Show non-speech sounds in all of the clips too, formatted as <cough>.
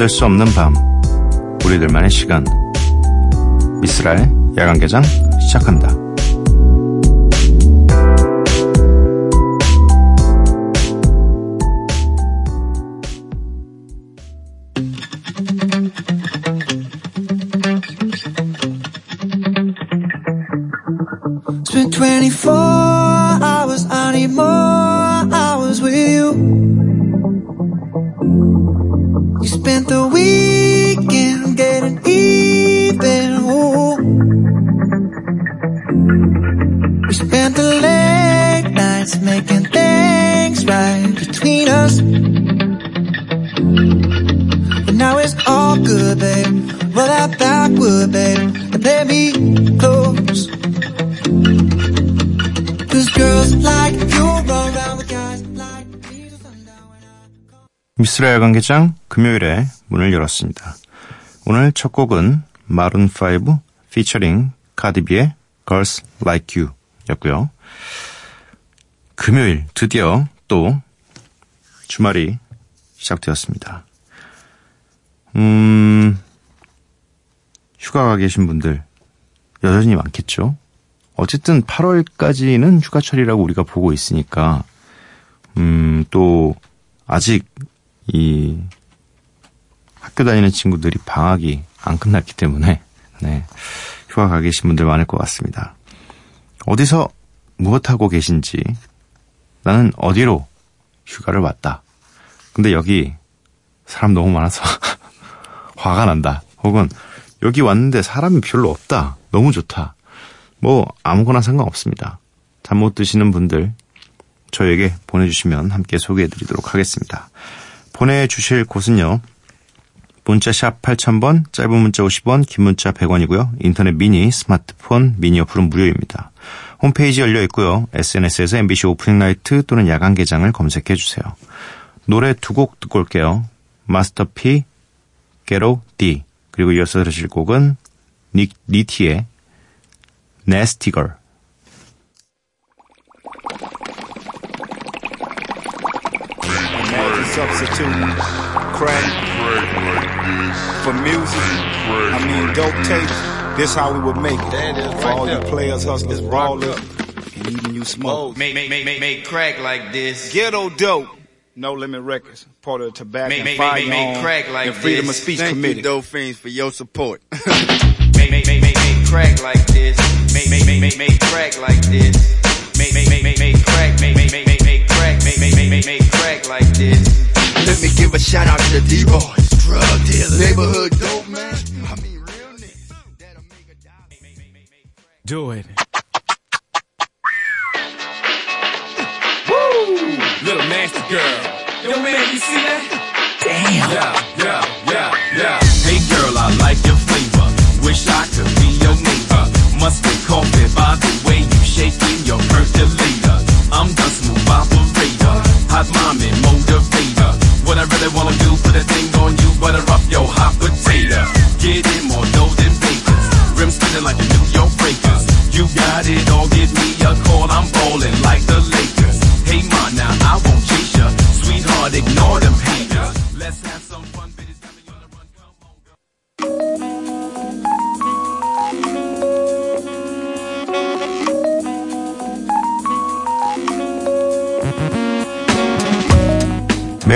잠들 수 없는 밤, 우리들만의 시간. 미스라의 야간 개장 시작합니다. Late nights making things right between us. But now it's all good, babe. Roll that backward, babe, and play me close. Cause girls like you run around with guys like me 미스라 야간 개장 금요일에 문을 열었습니다. 오늘 첫 곡은 마룬5 피처링 카디비의 Girls Like You 였고요. 금요일 드디어 또 주말이 시작되었습니다. 음, 휴가 가 계신 분들 여전히 많겠죠? 어쨌든 8월까지는 휴가철이라고 우리가 보고 있으니까, 음, 또, 아직 이 학교 다니는 친구들이 방학이 안 끝났기 때문에, 네, 휴가 가 계신 분들 많을 것 같습니다. 어디서 무엇하고 계신지, 나는 어디로 휴가를 왔다. 근데 여기 사람 너무 많아서 <laughs> 화가 난다. 혹은 여기 왔는데 사람이 별로 없다. 너무 좋다. 뭐 아무거나 상관없습니다. 잠 못 드시는 분들 저에게 보내주시면 함께 소개해드리도록 하겠습니다. 보내주실 곳은요. 문자 샵 8000번, 짧은 문자 50원, 긴 문자 100원이고요. 인터넷 미니, 스마트폰, 미니 어플은 무료입니다. 홈페이지 열려 있고요. SNS에서 MBC 오프닝 나이트 또는 야간 개장을 검색해 주세요. 노래 두 곡 듣고 올게요. 마스터 P, 게로 D 그리고 이어서 들으실 곡은 니, 니티의 music. I mean, dope tapes. This how we would make it. For all you players, hustlers, brawlers, and even you smoke. Make, make, make, make, make crack like this. Ghetto dope. No Limit Records, part of the Tobacco Make- and make- Fire make- make crack like and Freedom this. of Speech Thank Committee. you, Dope Fiends, for your support. Make, make, make, make, make crack like this. Make, make, make, make, make crack like this. Make, make, make, make, make crack. Make, make, make, make, make crack. Make, make, make, make, make crack like this. Let me give a shout out to the D-Boys, drug dealers, neighborhood dope Do it. Woo! Little nasty girl. Yo, man, you see that? Damn. Yeah, yeah, yeah, yeah. Hey, girl, I like your flavor. Wish I could be your neighbor. Must be coffee by the way you shaking your percolator. I'm the smooth operator. Hot mommy motivator. What I really wanna do, put a thing on you, butter up your hot potato.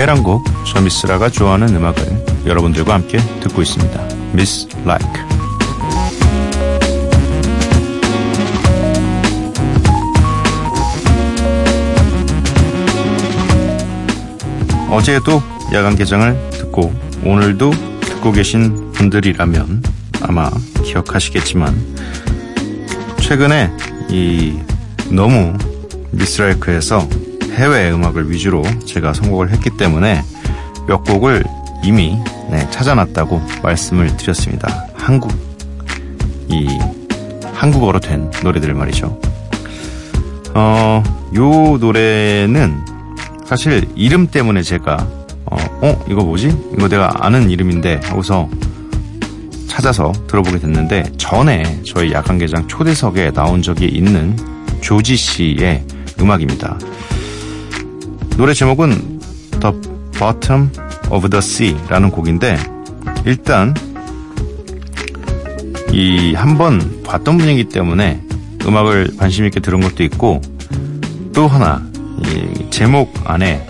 매일 한 곡, 저 미스라가 좋아하는 음악을 여러분들과 함께 듣고 있습니다. Miss Like. 어제도 야간 개장을 듣고 오늘도 듣고 계신 분들이라면 아마 기억하시겠지만 최근에 이 너무 미스라이크에서 해외 음악을 위주로 제가 선곡을 했기 때문에 몇 곡을 이미 네, 찾아놨다고 말씀을 드렸습니다. 한국 이 한국어로 된 노래들 말이죠. 어, 요 노래는 사실 이름 때문에 제가 어, 어 이거 뭐지? 이거 내가 아는 이름인데 하고서 찾아서 들어보게 됐는데 전에 저희 야간개장 초대석에 나온 적이 있는 조지 씨의 음악입니다. 노래 제목은 The Bottom of the Sea라는 곡인데 일단 이 한 번 봤던 분이기 때문에 음악을 관심 있게 들은 것도 있고 또 하나 이 제목 안에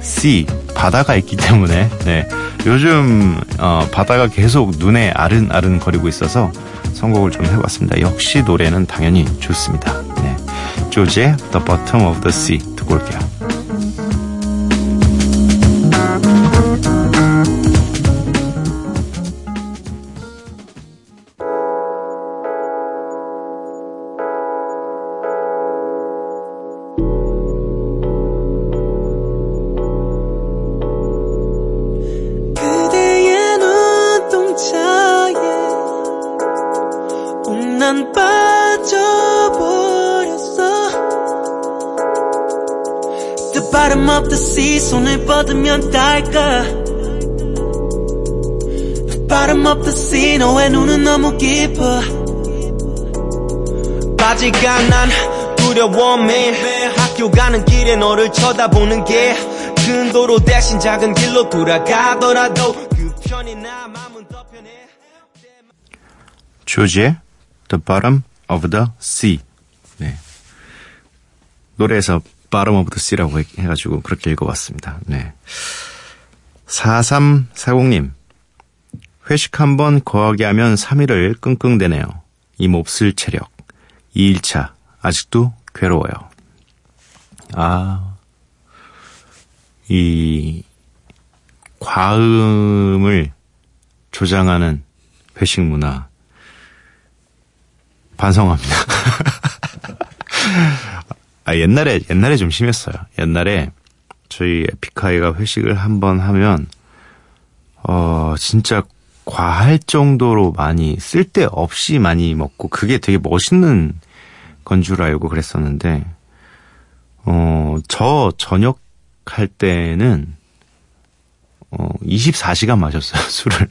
sea 바다가 있기 때문에 네, 요즘 어, 바다가 계속 눈에 아른아른 거리고 있어서 선곡을 좀 해봤습니다. 역시 노래는 당연히 좋습니다. 네, 조지의 The Bottom of the Sea 듣고 올게요. 너무 깊어 빠질까 난 두려워 매일 학교 가는 길에 너를 쳐다보는 게큰 도로 대신 작은 길로 돌아가더라도 그 편이 나 마음은 더 편해 조지의 The Bottom of the Sea. 네. 노래에서 Bottom of the Sea라고 해- 해가지고 그렇게 읽어봤습니다. 네. 4340님. 회식 한 번 거하게 하면 3일을 끙끙대네요. 이 몹쓸 체력. 2일차. 아직도 괴로워요. 아. 이 과음을 조장하는 회식 문화. 반성합니다. <laughs> 아, 옛날에, 옛날에 좀 심했어요. 옛날에 저희 에픽하이가 회식을 한 번 하면, 어, 진짜 과할 정도로 많이, 쓸데없이 많이 먹고, 그게 되게 멋있는 건 줄 알고 그랬었는데, 어, 저 저녁 할 때는, 어, 24시간 마셨어요, <laughs> 술을.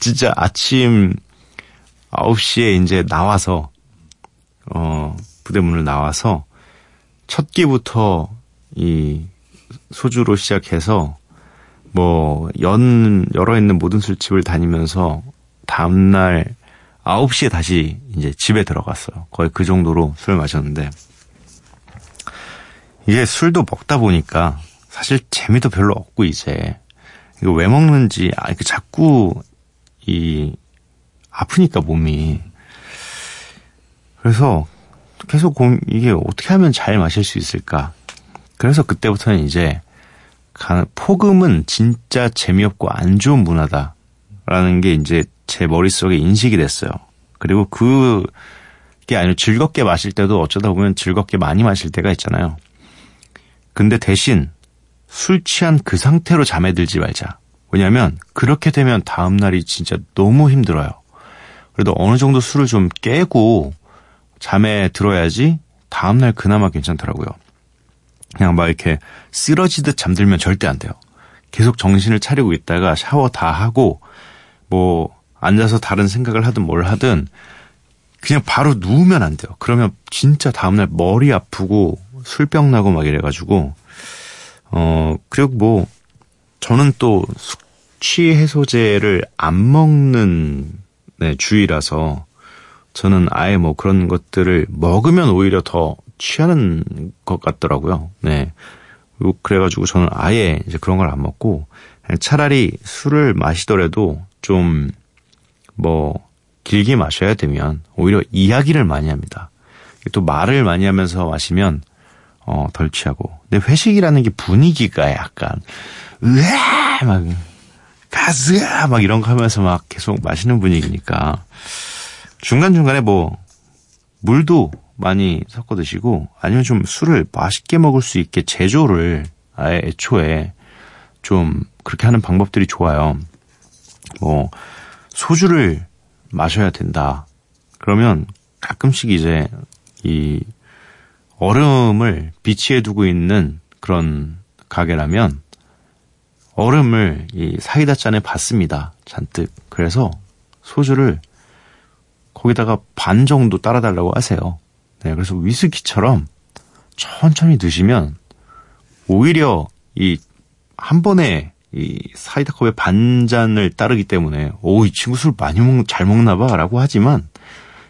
진짜 아침 9시에 이제 나와서, 어, 부대문을 나와서, 첫 끼부터 이 소주로 시작해서, 뭐, 연, 열어있는 모든 술집을 다니면서, 다음날 9시에 다시 이제 집에 들어갔어요. 거의 그 정도로 술을 마셨는데, 이게 술도 먹다 보니까, 사실 재미도 별로 없고, 이제, 이거 왜 먹는지, 아, 이렇게 자꾸, 이, 아프니까 몸이. 그래서 계속 고, 이게 어떻게 하면 잘 마실 수 있을까. 그래서 그때부터는 이제 가- 폭음은 진짜 재미없고 안 좋은 문화다라는 게 이제 제 머릿속에 인식이 됐어요. 그리고 그게 아니라 즐겁게 마실 때도 어쩌다 보면 즐겁게 많이 마실 때가 있잖아요. 근데 대신 술 취한 그 상태로 잠에 들지 말자. 왜냐면 그렇게 되면 다음날이 진짜 너무 힘들어요. 그래도 어느 정도 술을 좀 깨고 잠에 들어야지 다음날 그나마 괜찮더라고요. 그냥 막 이렇게 쓰러지듯 잠들면 절대 안 돼요. 계속 정신을 차리고 있다가 샤워 다 하고 뭐 앉아서 다른 생각을 하든 뭘 하든 그냥 바로 누우면 안 돼요. 그러면 진짜 다음날 머리 아프고 술병 나고 막 이래가지고 어 그리고 뭐 저는 또 숙취 해소제를 안 먹는 네, 주의라서 저는 아예 뭐 그런 것들을 먹으면 오히려 더 취하는 것 같더라고요. 네. 요- 그래가지고 저는 아예 이제 그런 걸 안 먹고 차라리 술을 마시더라도 좀 뭐 길게 마셔야 되면 오히려 이야기를 많이 합니다. 또 말을 많이 하면서 마시면 어, 덜 취하고. 근데 회식이라는 게 분위기가 약간 으아 막 가스야 막 이런 거 하면서 막 계속 마시는 분위기니까 중간 중간에 뭐 물도 많이 섞어 드시고 아니면 좀 술을 맛있게 먹을 수 있게 제조를 아예 애초에 좀 그렇게 하는 방법들이 좋아요. 뭐 소주를 마셔야 된다. 그러면 가끔씩 이제 이 얼음을 비치해 두고 있는 그런 가게라면 얼음을 이 사이다 잔에 받습니다. 잔뜩. 그래서 소주를 거기다가 반 정도 따라달라고 하세요. 네, 그래서 위스키처럼 천천히 드시면 오히려 이 한 번에 이 사이다 컵의 반잔을 따르기 때문에 오 이 친구 술 많이 먹, 잘 먹나 봐라고 하지만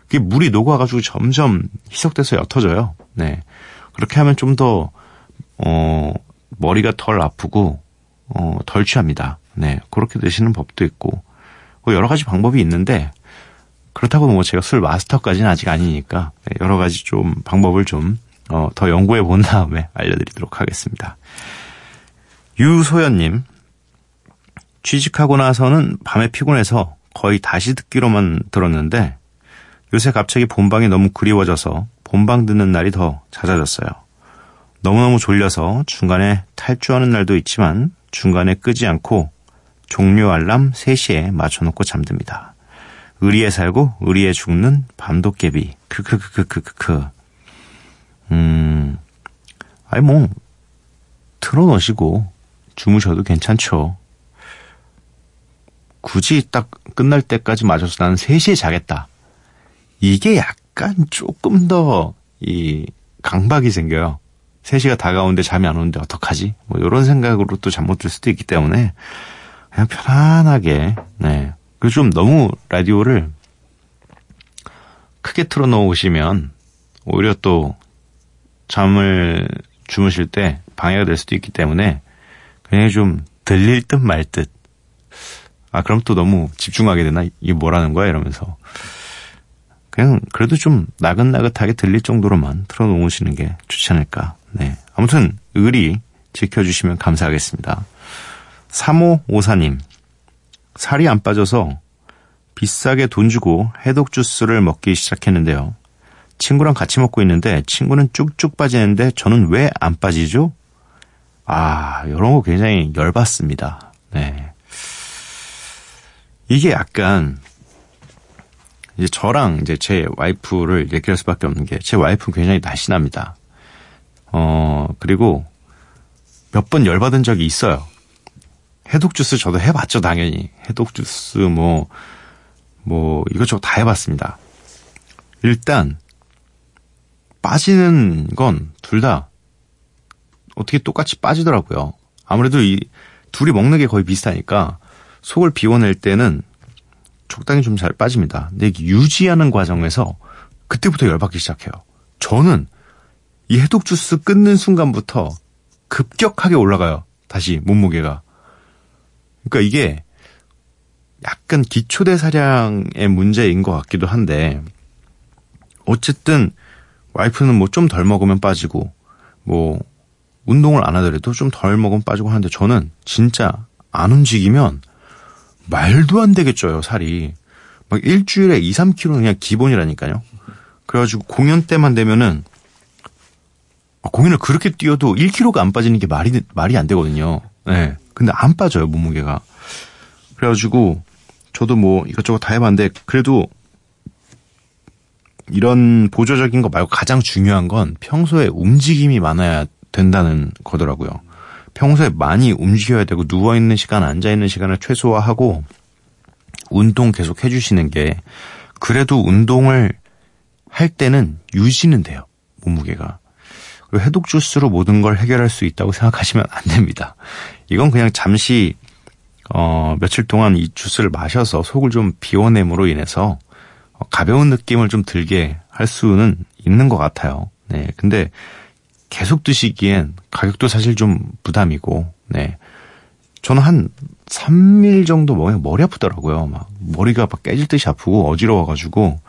그게 물이 녹아가지고 점점 희석돼서 옅어져요. 네 그렇게 하면 좀 더 어, 머리가 덜 아프고 어, 덜 취합니다. 네 그렇게 되시는 법도 있고 뭐 여러 가지 방법이 있는데 그렇다고 뭐 제가 술 마스터까지는 아직 아니니까 네, 여러 가지 좀 방법을 좀 어, 더 연구해 본 다음에 알려드리도록 하겠습니다. 유소연님, 취직하고 나서는 밤에 피곤해서 거의 다시 듣기로만 들었는데 요새 갑자기 본방이 너무 그리워져서 본방 듣는 날이 더 잦아졌어요. 너무너무 졸려서 중간에 탈주하는 날도 있지만 중간에 끄지 않고 종료 알람 3시에 맞춰놓고 잠듭니다. 의리에 살고 의리에 죽는 밤도깨비. 크크크크크크. 음, 아니 뭐 틀어놓으시고 주무셔도 괜찮죠. 굳이 딱 끝날 때까지 맞춰서 나는 3시에 자겠다. 이게 약간 조금 더 이 강박이 생겨요. 3시가 다가오는데 잠이 안 오는데 어떡하지? 뭐 이런 생각으로 또 잠 못 들 수도 있기 때문에 그냥 편안하게 네. 그리고 좀 너무 라디오를 크게 틀어놓으시면 오히려 또 잠을 주무실 때 방해가 될 수도 있기 때문에 그냥 좀 들릴 듯 말 듯. 아, 그럼 또 너무 집중하게 되나? 이게 뭐라는 거야? 이러면서. 그냥 그래도 좀 나긋나긋하게 들릴 정도로만 틀어놓으시는 게 좋지 않을까. 네. 아무튼 의리 지켜주시면 감사하겠습니다. 3554님. 살이 안 빠져서 비싸게 돈 주고 해독 주스를 먹기 시작했는데요. 친구랑 같이 먹고 있는데 친구는 쭉쭉 빠지는데 저는 왜 안 빠지죠? 아, 이런 거 굉장히 열받습니다. 네. 이게 약간 이제 저랑 이제 제 와이프를 얘기할 수밖에 없는 게 제 와이프는 굉장히 날씬합니다. 어, 그리고 몇 번 열받은 적이 있어요. 해독 주스 저도 해봤죠, 당연히. 해독 주스 뭐, 뭐, 이것저것 다 해봤습니다. 일단, 빠지는 건 둘 다 어떻게 똑같이 빠지더라고요. 아무래도 이 둘이 먹는 게 거의 비슷하니까 속을 비워낼 때는 적당히 좀 잘 빠집니다. 근데 유지하는 과정에서 그때부터 열받기 시작해요. 저는 이 해독 주스 끊는 순간부터 급격하게 올라가요. 다시 몸무게가. 그러니까 이게 약간 기초대사량의 문제인 것 같기도 한데 어쨌든 와이프는 뭐 좀 덜 먹으면 빠지고 뭐 운동을 안 하더라도 좀 덜 먹으면 빠지고 하는데 저는 진짜 안 움직이면 말도 안 되게 쪄요, 살이. 막 일주일에 2, 3kg는 그냥 기본이라니까요. 그래가지고 공연 때만 되면은 아, 공연을 그렇게 뛰어도 1kg가 안 빠지는 게 말이 말이 안 되거든요. 네. 근데 안 빠져요, 몸무게가. 그래가지고 저도 뭐 이것저것 다 해봤는데 그래도 이런 보조적인 거 말고 가장 중요한 건 평소에 움직임이 많아야 된다는 거더라고요. 평소에 많이 움직여야 되고 누워있는 시간, 앉아있는 시간을 최소화하고 운동 계속 해주시는 게 그래도 운동을 할 때는 유지는 돼요. 몸무게가. 그리고 해독 주스로 모든 걸 해결할 수 있다고 생각하시면 안 됩니다. 이건 그냥 잠시 어, 며칠 동안 이 주스를 마셔서 속을 좀 비워냄으로 인해서 가벼운 느낌을 좀 들게 할 수는 있는 것 같아요. 네. 근데 계속 드시기엔 가격도 사실 좀 부담이고, 네. 저는 한 3일 정도 먹으면 머리 아프더라고요. 막 머리가 막 깨질 듯이 아프고 어지러워가지고,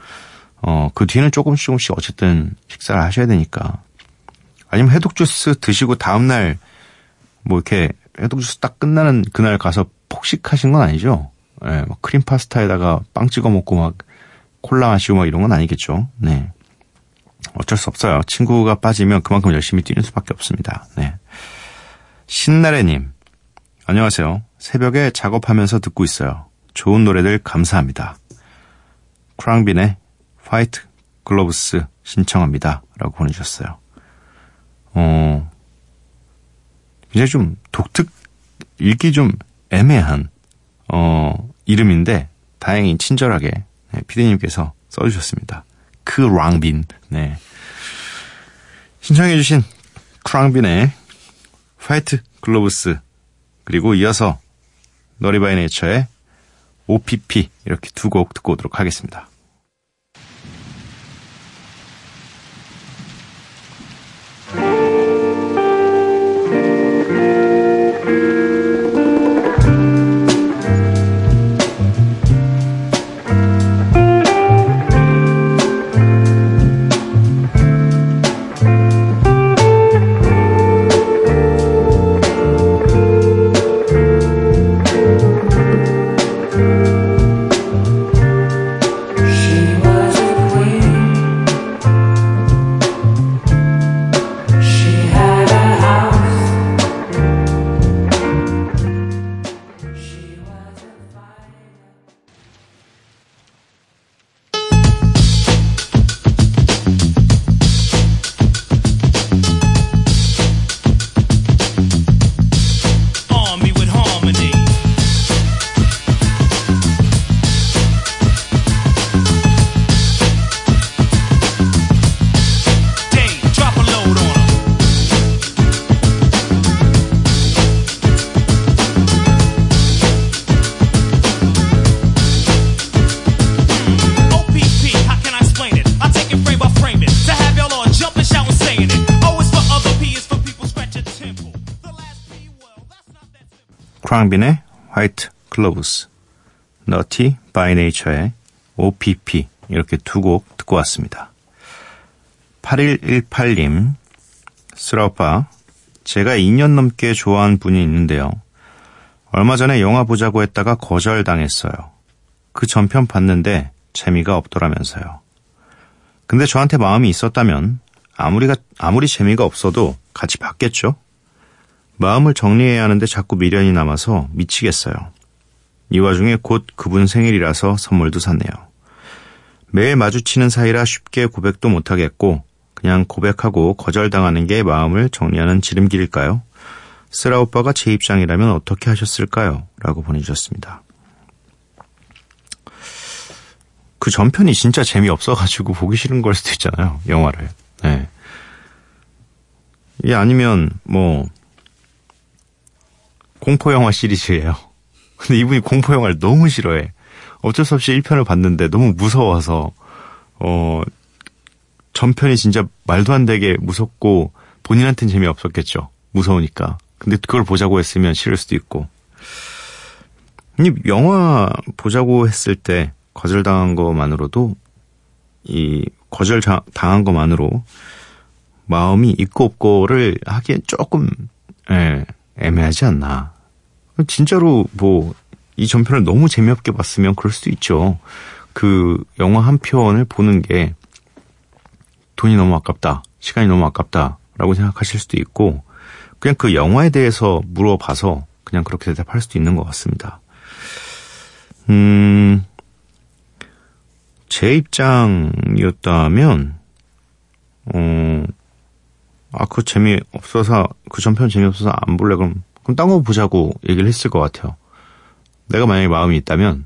어, 그 뒤는 조금씩 조금씩 어쨌든 식사를 하셔야 되니까. 아니면 해독 주스 드시고 다음날 뭐 이렇게 해독 주스 딱 끝나는 그날 가서 폭식하신 건 아니죠? 예, 네, 막 크림 파스타에다가 빵 찍어 먹고 막 콜라 마시고 막 이런 건 아니겠죠. 네. 어쩔 수 없어요. 친구가 빠지면 그만큼 열심히 뛰는 수밖에 없습니다. 네. 신나래님, 안녕하세요. 새벽에 작업하면서 듣고 있어요. 좋은 노래들 감사합니다. 크랑빈의 White Gloves 신청합니다. 라고 보내주셨어요. 어, 굉장히 좀 독특, 읽기 좀 애매한, 어, 이름인데, 다행히 친절하게 네, 피디님께서 써주셨습니다. 크랑빈. 네. 신청해주신 크랑빈의 White Gloves 그리고 이어서 너리 바이 네이처의 OPP 이렇게 두 곡 듣고 오도록 하겠습니다. 크랑빈의 White Gloves, 너티 바이 네이처의 OPP 이렇게 두 곡 듣고 왔습니다. 8118님, 쓰라오빠, 제가 2년 넘게 좋아한 분이 있는데요. 얼마 전에 영화 보자고 했다가 거절당했어요. 그 전편 봤는데 재미가 없더라면서요. 근데 저한테 마음이 있었다면 아무리가, 아무리 재미가 없어도 같이 봤겠죠? 마음을 정리해야 하는데 자꾸 미련이 남아서 미치겠어요. 이 와중에 곧 그분 생일이라서 선물도 샀네요. 매일 마주치는 사이라 쉽게 고백도 못하겠고 그냥 고백하고 거절당하는 게 마음을 정리하는 지름길일까요? 쓰라 오빠가 제 입장이라면 어떻게 하셨을까요? 라고 보내주셨습니다. 그 전편이 진짜 재미없어가지고 <laughs> 보기 싫은 걸 수도 있잖아요. 영화를. 네. 이게 아니면 뭐 공포 영화 시리즈예요. 근데 이분이 공포 영화를 너무 싫어해. 어쩔 수 없이 1편을 봤는데 너무 무서워서 어 전편이 진짜 말도 안 되게 무섭고 본인한테는 재미없었겠죠. 무서우니까. 근데 그걸 보자고 했으면 싫을 수도 있고. 이 영화 보자고 했을 때 거절당한 것만으로도 이 거절 자- 당한 것만으로 마음이 있고 없고를 하기엔 조금 예, 애매하지 않나. 진짜로 뭐 이 전편을 너무 재미없게 봤으면 그럴 수도 있죠. 그 영화 한 편을 보는 게 돈이 너무 아깝다, 시간이 너무 아깝다라고 생각하실 수도 있고 그냥 그 영화에 대해서 물어봐서 그냥 그렇게 대답할 수도 있는 것 같습니다. 음, 제 입장이었다면, 어, 아, 그 재미없어서, 그 전편 재미없어서 안 볼래, 그럼, 그럼 딴 거 보자고 얘기를 했을 것 같아요. 내가 만약에 마음이 있다면,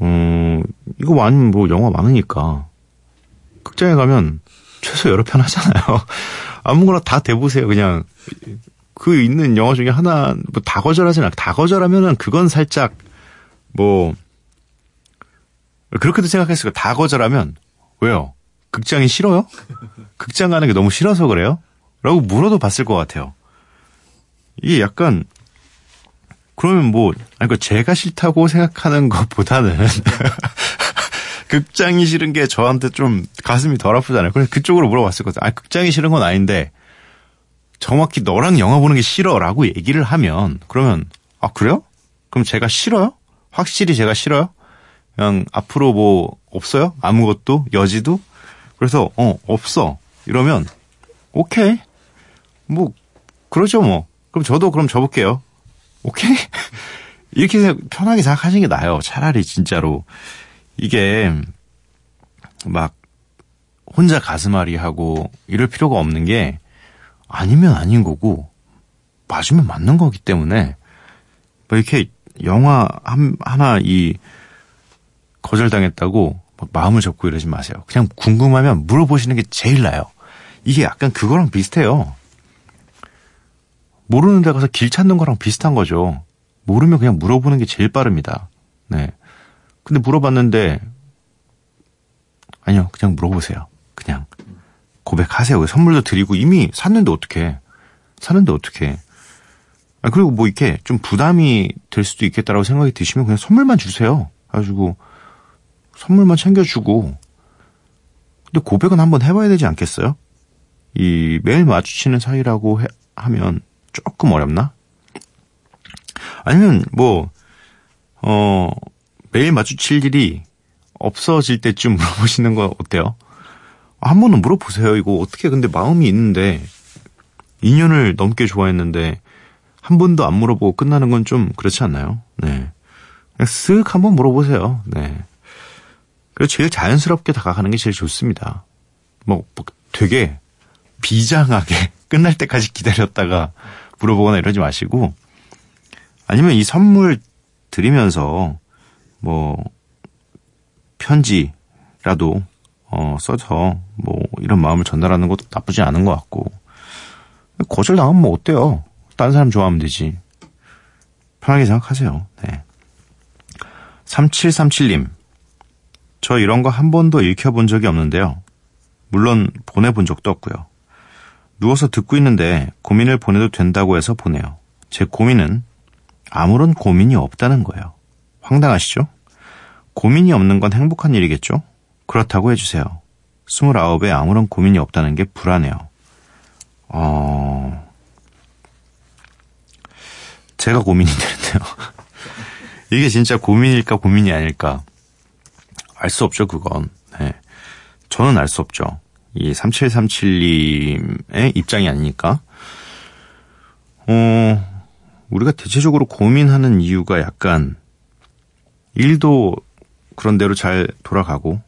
어, 이거 아니면 뭐 영화 많으니까, 극장에 가면 최소 여러 편 하잖아요. <laughs> 아무거나 다 대보세요, 그냥. 그 있는 영화 중에 하나, 뭐 다 거절하진 않고, 다 거절하면은 그건 살짝, 뭐, 그렇게도 생각했을 거예요. 다 거절하면, 왜요? 극장이 싫어요? 극장 가는 게 너무 싫어서 그래요? 라고 물어도 봤을 것 같아요. 이게 약간, 그러면 뭐, 아니, 그 제가 싫다고 생각하는 것보다는, <laughs> 극장이 싫은 게 저한테 좀 가슴이 덜 아프잖아요. 그래서 그쪽으로 물어봤을 거예요. 아, 극장이 싫은 건 아닌데, 정확히 너랑 영화 보는 게 싫어 라고 얘기를 하면, 그러면, 아, 그래요? 그럼 제가 싫어요? 확실히 제가 싫어요? 그냥 앞으로 뭐, 없어요? 아무것도? 여지도? 그래서, 어, 없어. 이러면, 오케이. 뭐, 그러죠 뭐. 그럼 저도 그럼 접을게요. 오케이? <laughs> 이렇게 편하게 생각하시는 게 나아요. 차라리 진짜로. 이게, 막, 혼자 가슴앓이 하고, 이럴 필요가 없는 게, 아니면 아닌 거고, 맞으면 맞는 거기 때문에, 뭐 이렇게 영화 한, 하나 이, 거절당했다고 막 마음을 접고 이러지 마세요. 그냥 궁금하면 물어보시는 게 제일 나아요. 이게 약간 그거랑 비슷해요. 모르는 데 가서 길 찾는 거랑 비슷한 거죠. 모르면 그냥 물어보는 게 제일 빠릅니다. 네. 근데 물어봤는데 아니요, 그냥 물어보세요. 그냥 고백하세요. 선물도 드리고 이미 샀는데 어떻게? 샀는데 어떻게? 아, 그리고 뭐 이렇게 좀 부담이 될 수도 있겠다라고 생각이 드시면 그냥 선물만 주세요. 가지고 선물만 챙겨주고. 근데 고백은 한번 해봐야 되지 않겠어요? 이 매일 마주치는 사이라고 해- 하면 조금 어렵나? 아니면 뭐 어, 매일 마주칠 일이 없어질 때쯤 <laughs> 물어보시는 거 어때요? 한 번은 물어보세요. 이거 어떻게 근데 마음이 있는데 2년을 넘게 좋아했는데 한 번도 안 물어보고 끝나는 건 좀 그렇지 않나요? 네. 그냥 쓱 한번 물어보세요. 네. 그리고 제일 자연스럽게 다가가는 게 제일 좋습니다. 뭐, 뭐 되게 비장하게 <laughs> 끝날 때까지 기다렸다가 물어보거나 이러지 마시고 아니면 이 선물 드리면서 뭐 편지라도 어 써서 뭐 이런 마음을 전달하는 것도 나쁘지 않은 것 같고 거절 당하면 뭐 어때요? 딴 사람 좋아하면 되지. 편하게 생각하세요. 네. 3737님. 저 이런 거 한 번도 읽혀본 적이 없는데요. 물론 보내본 적도 없고요. 누워서 듣고 있는데 고민을 보내도 된다고 해서 보내요. 제 고민은 아무런 고민이 없다는 거예요. 황당하시죠? 고민이 없는 건 행복한 일이겠죠? 그렇다고 해주세요. 29에 아무런 고민이 없다는 게 불안해요. 어, 제가 고민이 <laughs> 되는데요. 이게 진짜 고민일까 고민이 아닐까. 알 수 없죠, 그건. 네. 저는 알 수 없죠. 이 3737님의 입장이 아니니까. 어, 우리가 대체적으로 고민하는 이유가 약간 일도 그런 대로 잘 돌아가고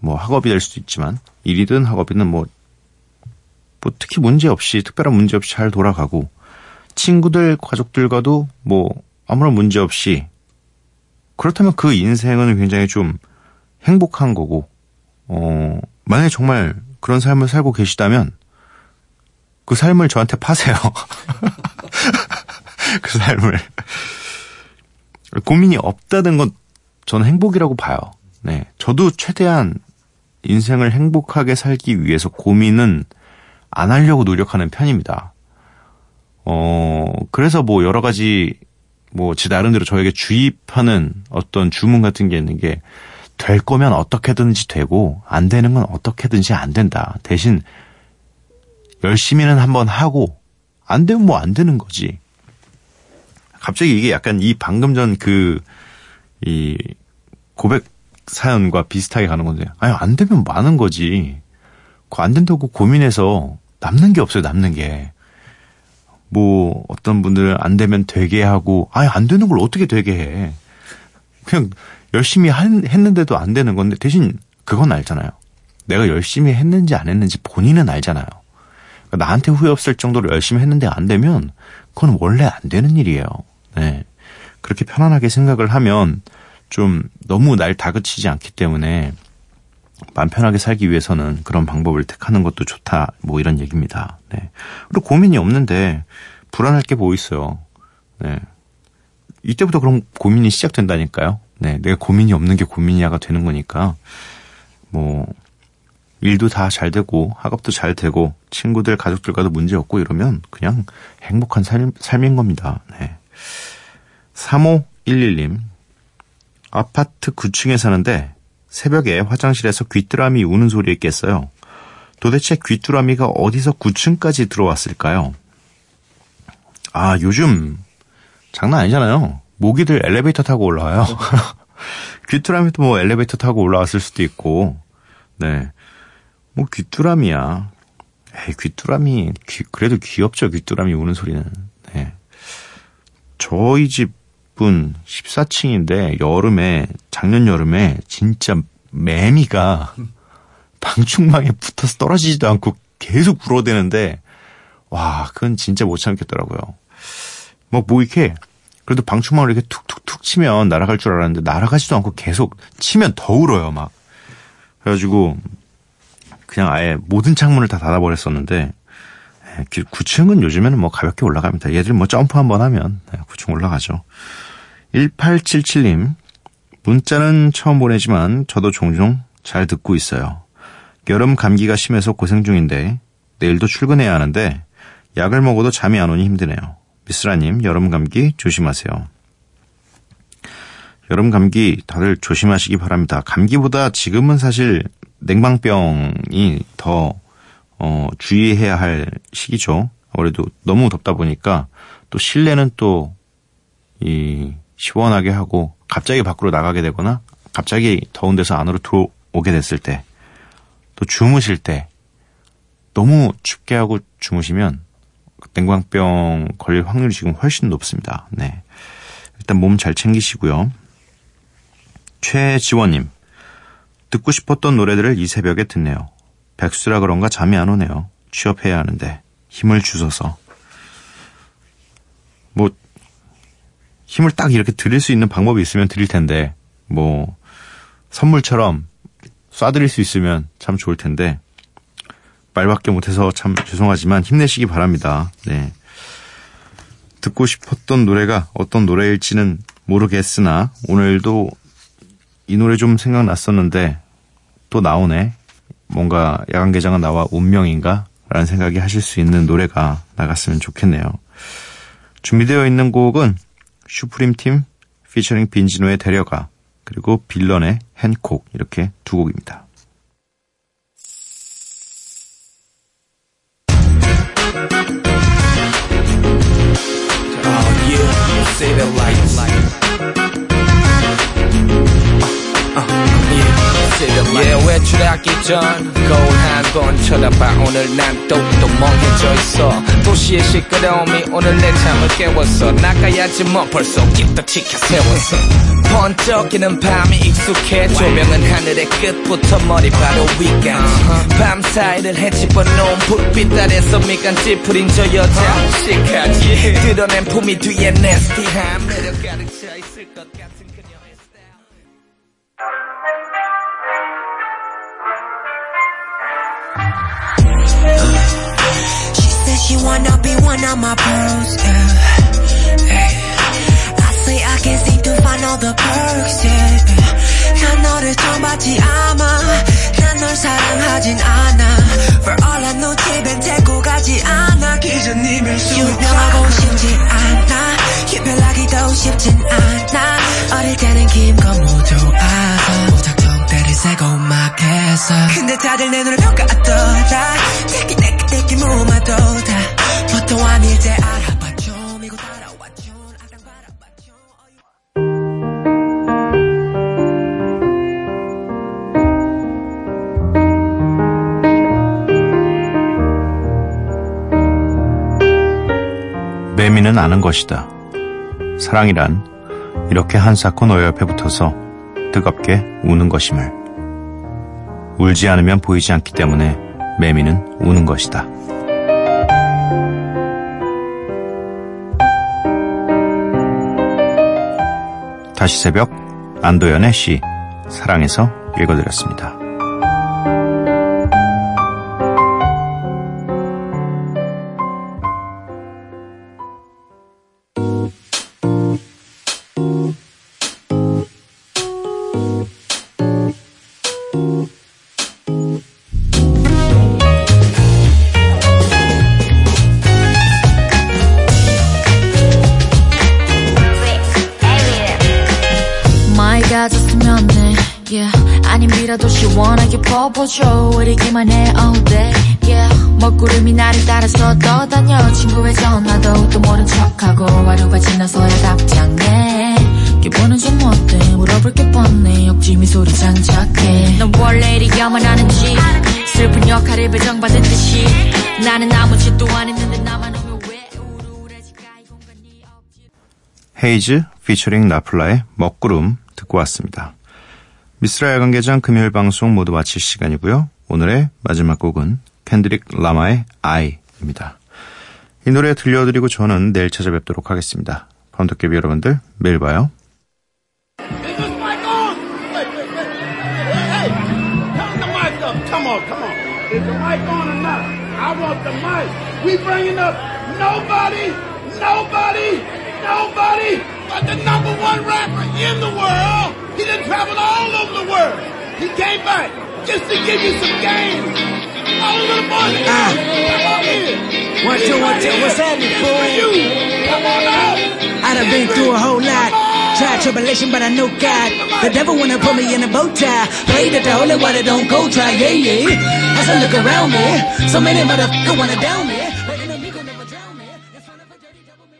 뭐 학업이 될 수도 있지만 일이든 학업이든 뭐, 뭐 특히 문제 없이 특별한 문제 없이 잘 돌아가고 친구들 가족들과도 뭐 아무런 문제 없이 그렇다면 그 인생은 굉장히 좀 행복한 거고 어 만약에 정말 그런 삶을 살고 계시다면 그 삶을 저한테 파세요. <laughs> 그 삶을 고민이 없다는 건 저는 행복이라고 봐요. 네, 저도 최대한 인생을 행복하게 살기 위해서 고민은 안 하려고 노력하는 편입니다. 어, 그래서 뭐 여러 가지 뭐 제 나름대로 저에게 주입하는 어떤 주문 같은 게 있는 게 될 거면 어떻게든지 되고 안 되는 건 어떻게든지 안 된다. 대신 열심히는 한번 하고 안 되면 뭐 안 되는 거지. 갑자기 이게 약간 이 방금 전 그 이 고백 사연과 비슷하게 가는 건데 아니 안 되면 많은 거지. 그거 안 된다고 고민해서 남는 게 없어요. 남는 게. 뭐 어떤 분들은 안 되면 되게 하고 아예 안 되는 걸 어떻게 되게 해. 그냥 열심히 한- 했는데도 안 되는 건데 대신 그건 알잖아요. 내가 열심히 했는지 안 했는지 본인은 알잖아요. 그러니까 나한테 후회 없을 정도로 열심히 했는데 안 되면 그건 원래 안 되는 일이에요. 네. 그렇게 편안하게 생각을 하면 좀 너무 날 다그치지 않기 때문에 마음 편하게 살기 위해서는 그런 방법을 택하는 것도 좋다. 뭐 이런 얘기입니다. 네. 그리고 고민이 없는데 불안할 게 뭐 있어요. 네. 이때부터 그럼 고민이 시작된다니까요. 네. 내가 고민이 없는 게 고민이야가 되는 거니까 뭐 일도 다 잘 되고 학업도 잘 되고 친구들 가족들과도 문제 없고 이러면 그냥 행복한 삶, 삶인 겁니다. 네. 3511님 아파트 9층에 사는데 새벽에 화장실에서 귀뚜라미 우는 소리에 깼어요. 도대체 귀뚜라미가 어디서 9층까지 들어왔을까요? 아, 요즘 장난 아니잖아요. 모기들 엘리베이터 타고 올라와요. <laughs> 귀뚜라미도 뭐 엘리베이터 타고 올라왔을 수도 있고, 네. 뭐 귀뚜라미야. 에이, 귀뚜라미, 귀- 그래도 귀엽죠, 귀뚜라미 우는 소리는. 네. 저희 집은 14층인데, 여름에, 작년 여름에, 진짜 매미가 <laughs> 방충망에 붙어서 떨어지지도 않고 계속 불어대는데, 와, 그건 진짜 못 참겠더라고요. 뭐, 뭐, 이렇게, 그래도 방충망을 이렇게 툭툭툭 치면 날아갈 줄 알았는데, 날아가지도 않고 계속 치면 더 울어요, 막. 그래가지고, 그냥 아예 모든 창문을 다 닫아버렸었는데, 네, 9층은 요즘에는 뭐 가볍게 올라갑니다. 얘들 뭐 점프 한번 하면 네, 9층 올라가죠. 1877님, 문자는 처음 보내지만 저도 종종 잘 듣고 있어요. 여름 감기가 심해서 고생 중인데 내일도 출근해야 하는데 약을 먹어도 잠이 안 오니 힘드네요. 미스라님, 여름 감기 조심하세요. 여름 감기 다들 조심하시기 바랍니다. 감기보다 지금은 사실 냉방병이 더 어, 주의해야 할 시기죠. 아무래도 너무 덥다 보니까 또 실내는 또 이 시원하게 하고 갑자기 밖으로 나가게 되거나 갑자기 더운 데서 안으로 들어오게 됐을 때 또 주무실 때 너무 춥게 하고 주무시면 냉방병 걸릴 확률이 지금 훨씬 높습니다. 네. 일단 몸 잘 챙기시고요. 최지원님, 듣고 싶었던 노래들을 이 새벽에 듣네요. 백수라 그런가 잠이 안 오네요. 취업해야 하는데 힘을 주셔서 뭐 힘을 딱 이렇게 드릴 수 있는 방법이 있으면 드릴 텐데 뭐 선물처럼 쏴드릴 수 있으면 참 좋을 텐데 말밖에 못해서 참 죄송하지만 힘내시기 바랍니다. 네. 듣고 싶었던 노래가 어떤 노래일지는 모르겠으나 오늘도 이 노래 좀 생각났었는데 또 나오네. 뭔가 야간 개장은 나와 운명인가? 라는 생각이 하실 수 있는 노래가 나갔으면 좋겠네요. 준비되어 있는 곡은 슈프림 팀 피처링 빈지노의 데려가 그리고 빌런의 핸콕 이렇게 두 곡입니다. Oh yeah, you say that like, like. 외출하기 전 거울 한 번 쳐다봐. 오늘 난 똑똑 멍해져 있어. 도시의 시끄러움이 오늘 내 잠을 깨웠어. 나가야지 뭐 벌써 깃도 지켜 세웠어. 번쩍이는 밤이 익숙해. 조명은 하늘의 끝부터 머리 바로 위까지. 밤 사이를 헤집어 놓은 불빛 아래서 미간 찌푸린 저 여자. 시카지. 드러낸 품이 뒤에 네스티한 매력 가득 차 있을 것 She wanna be one of my pearls, yeah. Hey. I say I can't seem to find all the perks, yeah. 난 너를 처음 봤지 아마 난 널 사랑하진 않아 For all I know 집엔 데리고 가지 않아 기준이면 유명하고 싶지 않아 유별나기도 쉽진 않아 어릴 때는 긴건 모두 알아 막 했어 근데 다들 내 눈을 평가하더라 내기 내기 내기 무마도 다 보통 아닐 때 알아봐줘 미고 따라와줘 아당 바라봐줘 매미는 아는 것이다. 사랑이란 이렇게 한사코 너 옆에 붙어서 뜨겁게 우는 것임을. 울지 않으면 보이지 않기 때문에 매미는 우는 것이다. 다시 새벽 안도연의 시 사랑에서 읽어드렸습니다. 울리기만 해 all day yeah. 먹구름이 나를 따라서 떠다녀. 친구의 전화도 또 모른 척하고 하루가 지나서야 답장해. 기분은 좀 어때? 물어볼 게 뻔해. 억지 미소를 장착해. 넌 원래 이래야만 하는지. 슬픈 역할을 배정받은 듯이. 나는 아무 짓도 안 했는데 나만 오면 왜 우울해질까? 이 공간이 없지. 헤이즈 피처링 라플라의 먹구름 듣고 왔습니다. 미스라 야간개장 금요일 방송 모두 마칠 시간이고요. 오늘의 마지막 곡은 캔드릭 라마의 아이입니다. 이 노래 들려드리고 저는 내일 찾아뵙도록 하겠습니다. 번덕개비 여러분들 매일 봐요. But the number one rapper in the world. He done traveled all over the world. He came back just to give you some game. All the little boys, Ah. come on in. One, two, one, two. What's happening, For you, come on out. I done been through a whole lot. Tried tribulation, but I know God. The devil wanna put me in a bow tie. Pray that the holy water don't go dry. Yeah, yeah. As I look around me, so many motherfuckers wanna down me.